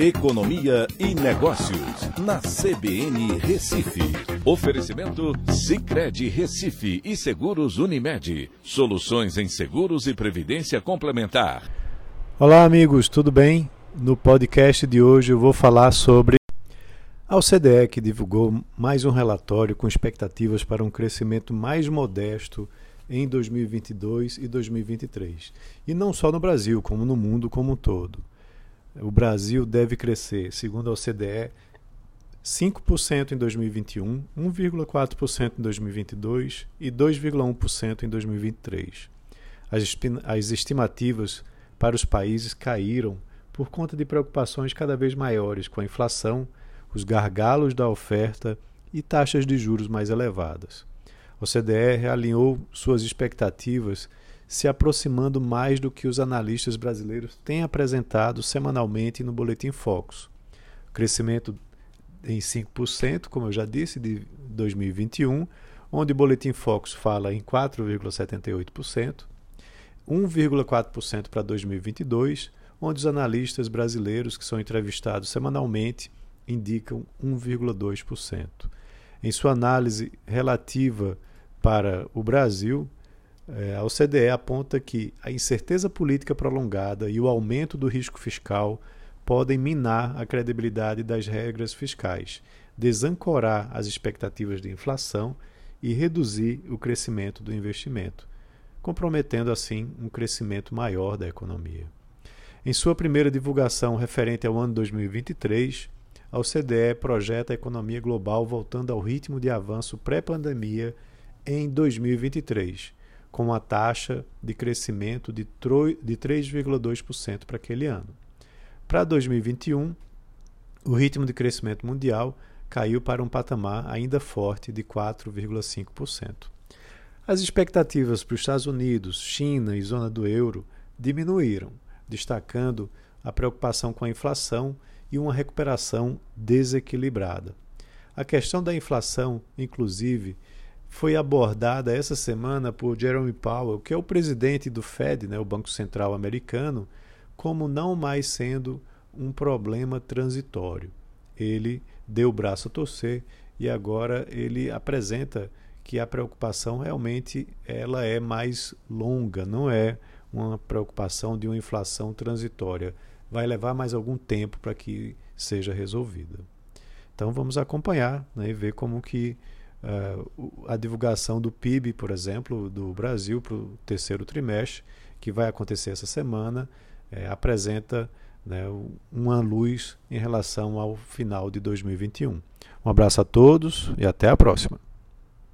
Economia e Negócios, na CBN Recife. Oferecimento Cicred Recife e Seguros Unimed. Soluções em seguros e previdência complementar. Olá, amigos, tudo bem? No podcast de hoje eu vou falar sobre a OCDE, que divulgou mais um relatório com expectativas para um crescimento mais modesto em 2022 e 2023. E não só no Brasil, como no mundo como um todo o Brasil deve crescer, segundo a OCDE, 5% em 2021, 1,4% em 2022 e 2,1% em 2023. As, as estimativas para os países caíram por conta de preocupações cada vez maiores com a inflação, os gargalos da oferta e taxas de juros mais elevadas. A OCDE realinhou suas expectativas se aproximando mais do que os analistas brasileiros têm apresentado semanalmente no Boletim Focus. Crescimento em 5%, como eu já disse, de 2021, onde o Boletim Focus fala em 4,78%, 1,4% para 2022, onde os analistas brasileiros que são entrevistados semanalmente indicam 1,2%. Em sua análise relativa para o Brasil, é, a OCDE aponta que a incerteza política prolongada e o aumento do risco fiscal podem minar a credibilidade das regras fiscais, desancorar as expectativas de inflação e reduzir o crescimento do investimento, comprometendo assim um crescimento maior da economia. Em sua primeira divulgação referente ao ano 2023, a OCDE projeta a economia global voltando ao ritmo de avanço pré-pandemia em 2023 com uma taxa de crescimento de 3,2% para aquele ano. Para 2021, o ritmo de crescimento mundial caiu para um patamar ainda forte de 4,5%. As expectativas para os Estados Unidos, China e zona do euro diminuíram, destacando a preocupação com a inflação e uma recuperação desequilibrada. A questão da inflação, inclusive, foi abordada essa semana por Jeremy Powell, que é o presidente do Fed, né, o Banco Central americano, como não mais sendo um problema transitório. Ele deu o braço a torcer e agora ele apresenta que a preocupação realmente ela é mais longa, não é uma preocupação de uma inflação transitória. Vai levar mais algum tempo para que seja resolvida. Então vamos acompanhar né, e ver como que uh, a divulgação do PIB, por exemplo, do Brasil para o terceiro trimestre, que vai acontecer essa semana, é, apresenta né, uma luz em relação ao final de 2021. Um abraço a todos e até a próxima.